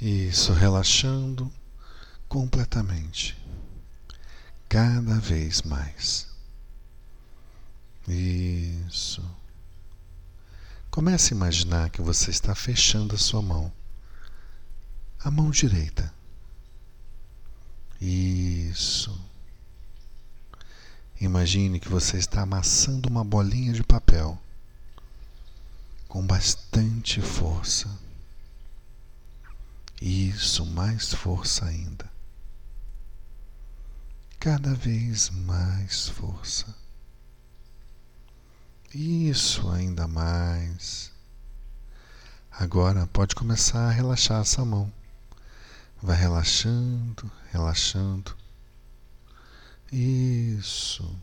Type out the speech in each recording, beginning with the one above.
Isso, relaxando completamente, cada vez mais. Isso. Comece a imaginar que você está fechando a sua mão, a mão direita. Isso. Imagine que você está amassando uma bolinha de papel com bastante força. Isso, mais força ainda. Cada vez mais força. Isso, ainda mais. Agora pode começar a relaxar essa mão. Vai relaxando, relaxando. Isso.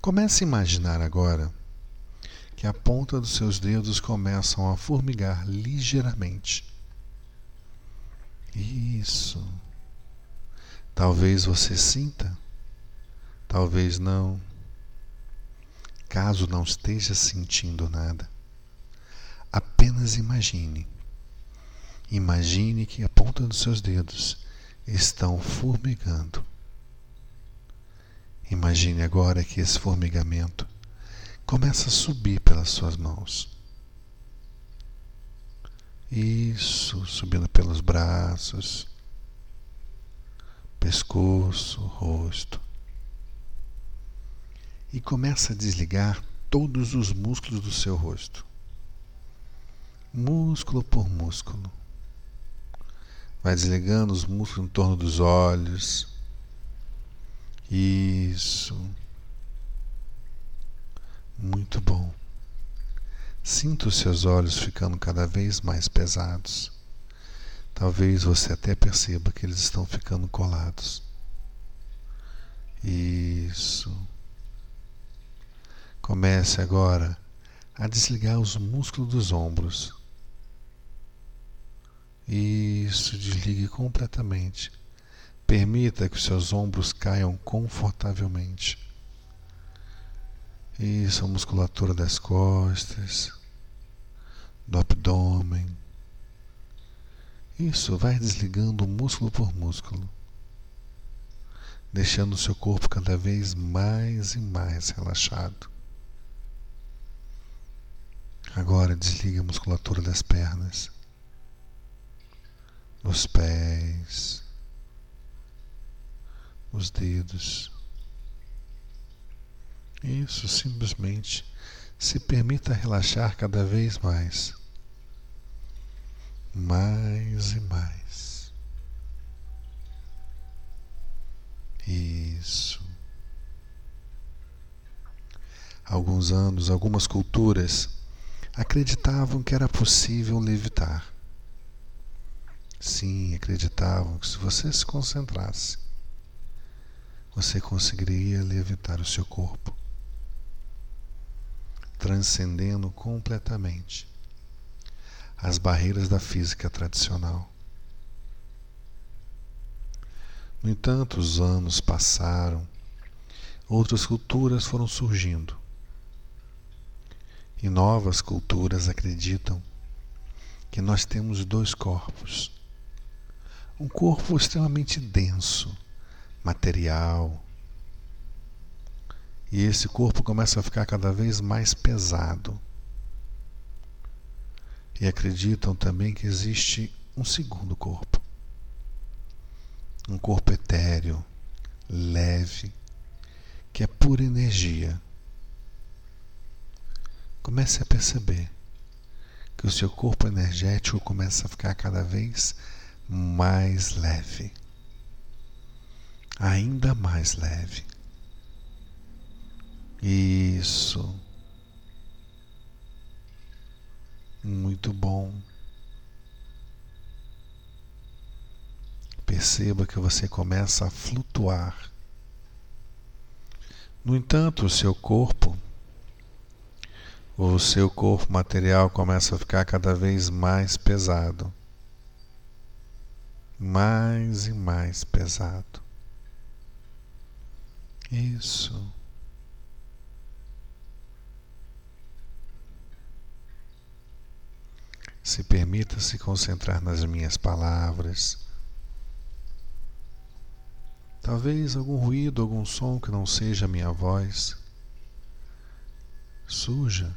Comece a imaginar agora que a ponta dos seus dedos começam a formigar ligeiramente. Isso. Talvez você sinta, talvez não. Caso não esteja sentindo nada, apenas imagine. Imagine que a ponta dos seus dedos estão formigando. Imagine agora que esse formigamento começa a subir pelas suas mãos. Isso, subindo pelos braços, pescoço, rosto. E começa a desligar todos os músculos do seu rosto. Músculo por músculo. Vai desligando os músculos em torno dos olhos. Isso. Muito bom. Sinta os seus olhos ficando cada vez mais pesados. Talvez você até perceba que eles estão ficando colados. Isso. Comece agora a desligar os músculos dos ombros. Isso, desligue completamente. Permita que os seus ombros caiam confortavelmente. Isso, a musculatura das costas, do abdômen. Isso, vai desligando músculo por músculo, deixando o seu corpo cada vez mais e mais relaxado. Agora desliga a musculatura das pernas, dos pés, os dedos. Isso, simplesmente se permita relaxar cada vez mais. Mais e mais. Isso. Alguns anos, algumas culturas acreditavam que era possível levitar. Sim, acreditavam que se você se concentrasse, você conseguiria levitar o seu corpo transcendendo completamente as barreiras da física tradicional. No entanto, os anos passaram, outras culturas foram surgindo. E novas culturas acreditam que nós temos dois corpos. Um corpo extremamente denso, material, e esse corpo começa a ficar cada vez mais pesado. E acreditam também que existe um segundo corpo. Um corpo etéreo, leve, que é pura energia. Comece a perceber que o seu corpo energético começa a ficar cada vez mais leve. Ainda mais leve. Isso. Muito bom. Perceba que você começa a flutuar. No entanto, o seu corpo, o seu corpo material começa a ficar cada vez mais pesado. Mais e mais pesado. Isso. Se permita se concentrar nas minhas palavras. Talvez algum ruído, algum som que não seja minha voz surja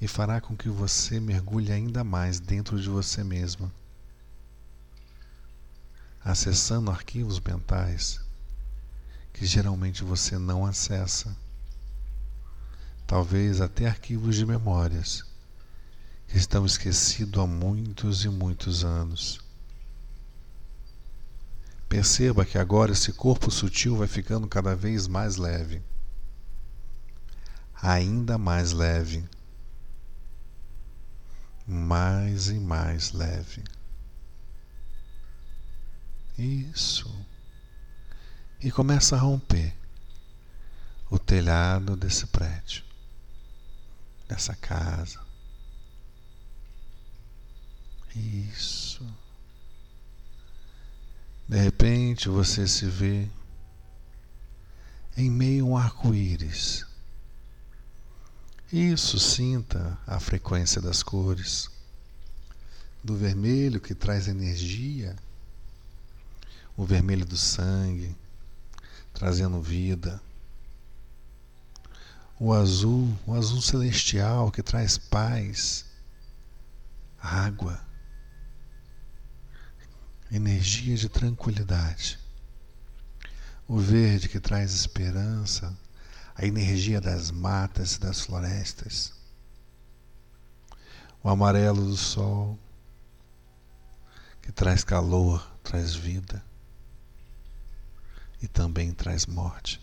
e fará com que você mergulhe ainda mais dentro de você mesma, acessando arquivos mentais que geralmente você não acessa. Talvez até arquivos de memórias estão esquecidos há muitos e muitos anos. Perceba que agora esse corpo sutil vai ficando cada vez mais leve. Ainda mais leve. Mais e mais leve. Isso. E começa a romper o telhado desse prédio, dessa casa. Isso. De repente você se vê em meio a um arco-íris. Isso, sinta a frequência das cores. Do vermelho que traz energia, o vermelho do sangue, trazendo vida. O azul, o azul celestial que traz paz, água energia de tranquilidade. O verde que traz esperança, a energia das matas e das florestas. O amarelo do sol, que traz calor, traz vida e também traz morte.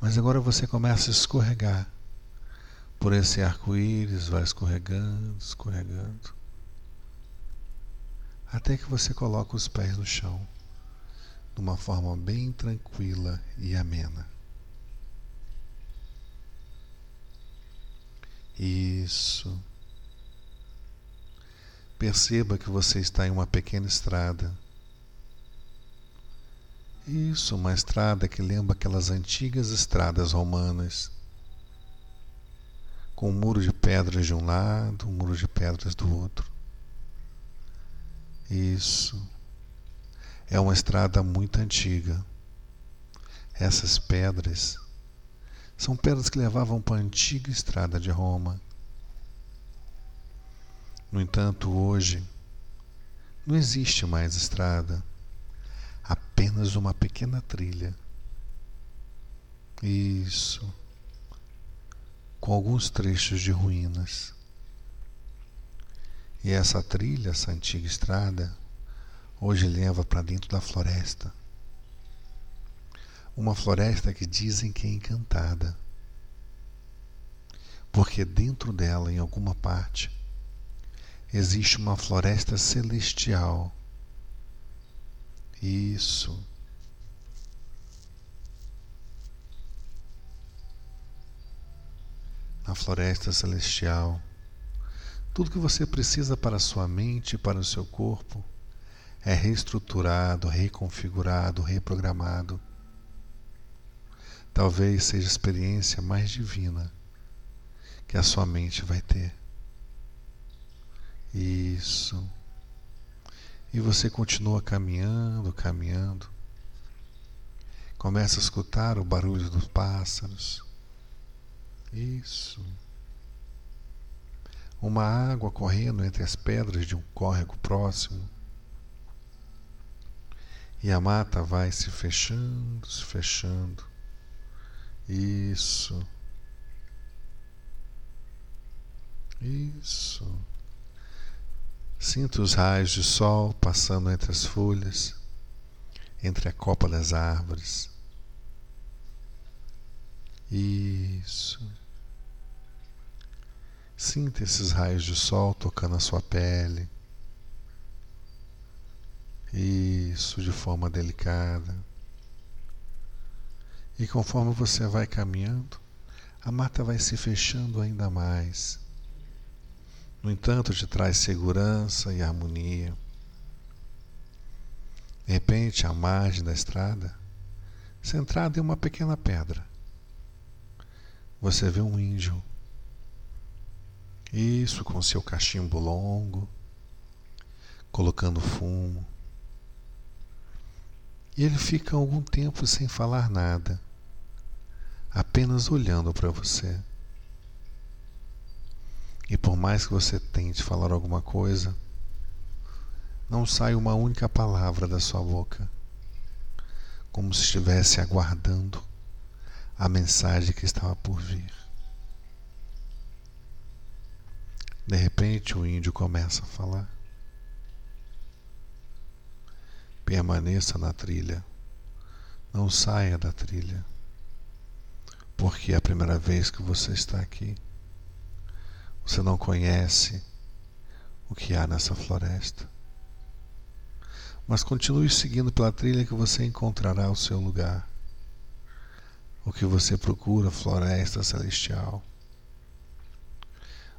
Mas agora você começa a escorregar por esse arco-íris, vai escorregando, escorregando até que você coloca os pés no chão, de uma forma bem tranquila e amena. Isso. Perceba que você está em uma pequena estrada. Isso, uma estrada que lembra aquelas antigas estradas romanas, com um muro de pedras de um lado, um muro de pedras do outro. Isso. É uma estrada muito antiga. Essas pedras são pedras que levavam para a antiga estrada de Roma. No entanto, hoje não existe mais estrada, apenas uma pequena trilha. Isso. Com alguns trechos de ruínas. E essa trilha, essa antiga estrada, hoje leva para dentro da floresta. Uma floresta que dizem que é encantada. Porque dentro dela, em alguma parte, existe uma floresta celestial. Isso. Na floresta celestial tudo que você precisa para a sua mente e para o seu corpo é reestruturado, reconfigurado, reprogramado. Talvez seja a experiência mais divina que a sua mente vai ter. Isso. E você continua caminhando, caminhando. Começa a escutar o barulho dos pássaros. Isso uma água correndo entre as pedras de um córrego próximo. E a mata vai se fechando, se fechando. Isso. Isso. Sinta os raios de sol passando entre as folhas, entre a copa das árvores. Isso. Sinta esses raios de sol tocando a sua pele. Isso de forma delicada. E conforme você vai caminhando, a mata vai se fechando ainda mais. No entanto, te traz segurança e harmonia. De repente, à margem da estrada, centrado em uma pequena pedra, você vê um índio Isso com seu cachimbo longo, colocando fumo. E ele fica algum tempo sem falar nada, apenas olhando para você. E por mais que você tente falar alguma coisa, não sai uma única palavra da sua boca, como se estivesse aguardando a mensagem que estava por vir. De repente, o índio começa a falar. Permaneça na trilha. Não saia da trilha. Porque é a primeira vez que você está aqui. Você não conhece o que há nessa floresta. Mas continue seguindo pela trilha que você encontrará o seu lugar. O que você procura, floresta celestial.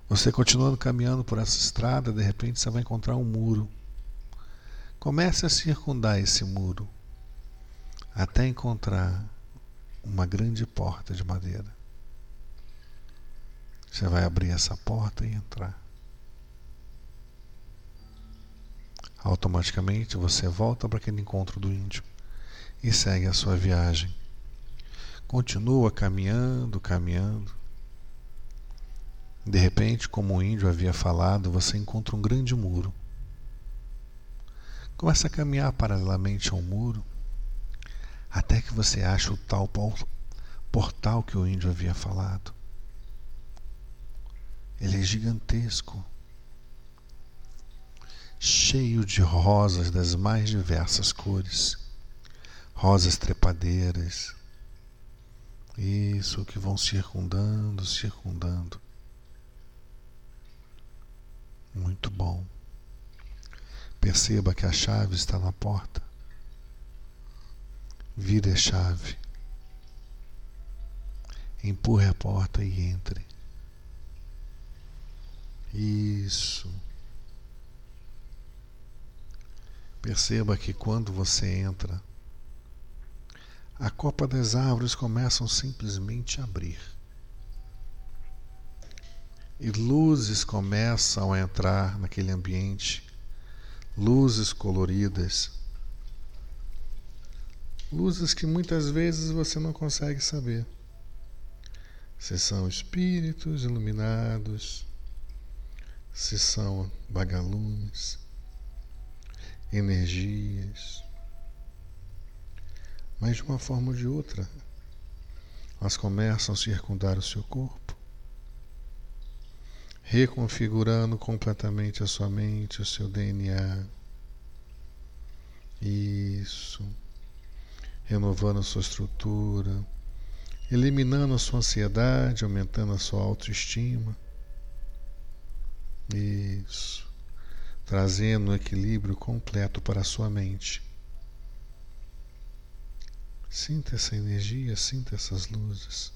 Você continuando caminhando por essa estrada, de repente você vai encontrar um muro. Comece a circundar esse muro até encontrar uma grande porta de madeira. Você vai abrir essa porta e entrar. Automaticamente você volta para aquele encontro do índio e segue a sua viagem. Continua caminhando, caminhando. De repente, como o índio havia falado, você encontra um grande muro. Começa a caminhar paralelamente ao muro até que você acha o tal portal que o índio havia falado. Ele é gigantesco, cheio de rosas das mais diversas cores, rosas trepadeiras, isso que vão circundando, circundando. Muito bom. Perceba que a chave está na porta. Vire a chave. Empurre a porta e entre. Isso. Perceba que quando você entra, a copa das árvores começam simplesmente a abrir. E luzes começam a entrar naquele ambiente, luzes coloridas, luzes que muitas vezes você não consegue saber. Se são espíritos iluminados, se são vagalumes, energias. Mas de uma forma ou de outra, elas começam a circundar o seu corpo, reconfigurando completamente a sua mente, o seu DNA. Isso. Renovando a sua estrutura, eliminando a sua ansiedade, aumentando a sua autoestima isso. Trazendo um equilíbrio completo para a sua mente. Sinta essa energia, sinta essas luzes.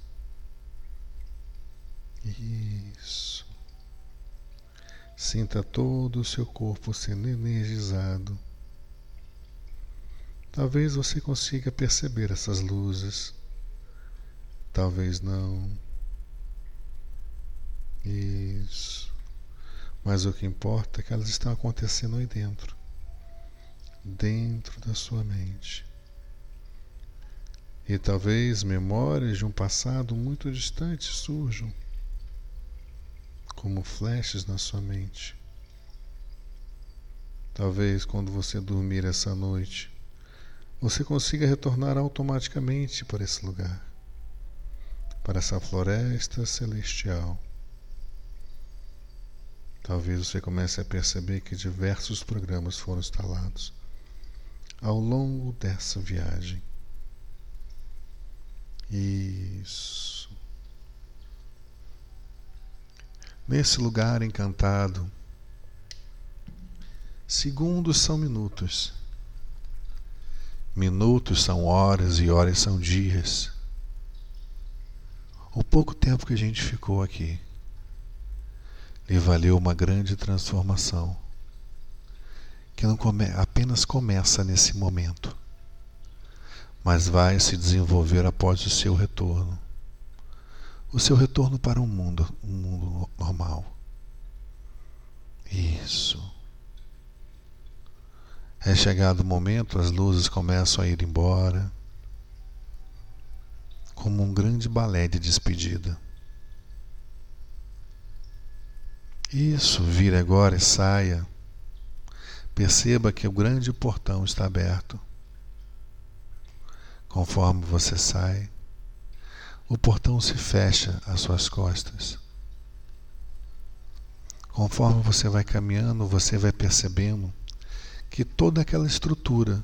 Isso. Sinta todo o seu corpo sendo energizado. Talvez você consiga perceber essas luzes. Talvez não. Isso. Mas o que importa é que elas estão acontecendo aí dentro dentro da sua mente. E talvez memórias de um passado muito distante surjam como flashes na sua mente. Talvez quando você dormir essa noite, você consiga retornar automaticamente para esse lugar, para essa floresta celestial Talvez você comece a perceber que diversos programas foram instalados ao longo dessa viagem. Isso. Nesse lugar encantado, segundos são minutos, minutos são horas e horas são dias. O pouco tempo que a gente ficou aqui lhe valeu uma grande transformação, que não come, apenas começa nesse momento, mas vai se desenvolver após o seu retorno o seu retorno para o um mundo, um mundo normal. Isso. É chegado o momento, as luzes começam a ir embora, como um grande balé de despedida. Isso, vira agora e saia. Perceba que o grande portão está aberto. Conforme você sai, o portão se fecha às suas costas. Conforme você vai caminhando, você vai percebendo que toda aquela estrutura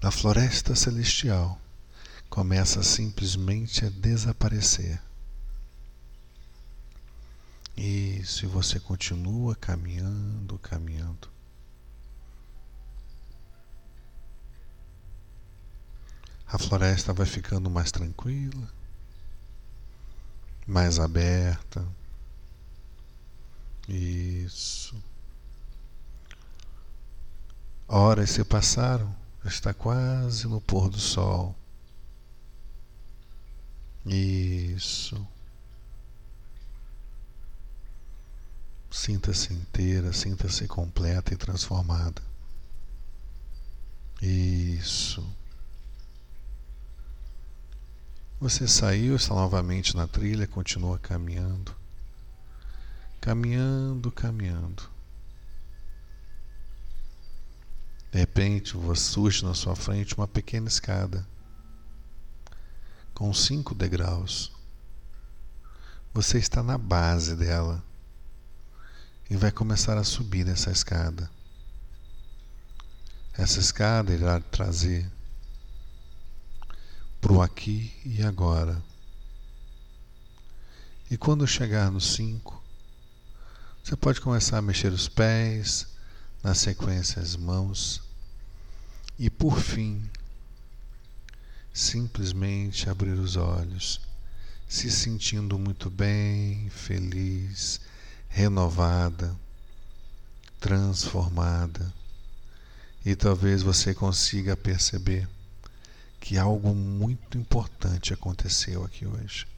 da floresta celestial começa simplesmente a desaparecer. E se você continua caminhando, caminhando, a floresta vai ficando mais tranquila, mais aberta. Isso. Horas se passaram, está quase no pôr do sol. Isso. Sinta-se inteira, sinta-se completa e transformada. Isso. Você saiu, está novamente na trilha, continua caminhando. Caminhando, caminhando. De repente, surge na sua frente uma pequena escada com cinco degraus. Você está na base dela e vai começar a subir essa escada. Essa escada irá trazer para o aqui e agora. E quando chegar no 5, você pode começar a mexer os pés, na sequência as mãos, e por fim, simplesmente abrir os olhos, se sentindo muito bem, feliz, renovada, transformada. E talvez você consiga perceber que algo muito importante aconteceu aqui hoje.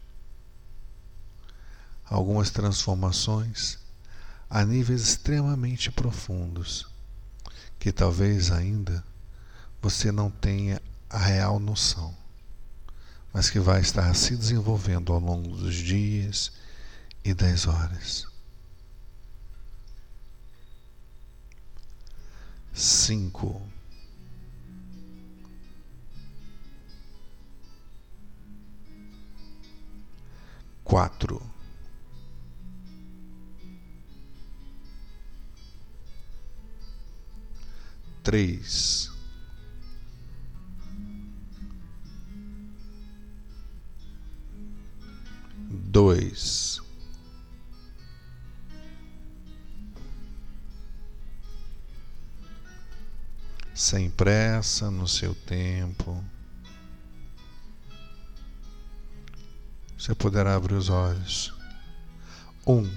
Algumas transformações a níveis extremamente profundos, que talvez ainda você não tenha a real noção, mas que vai estar se desenvolvendo ao longo dos dias e das horas. Cinco. Quatro. Três. Dois. Sem pressa, no seu tempo. Você poderá abrir os olhos. Um.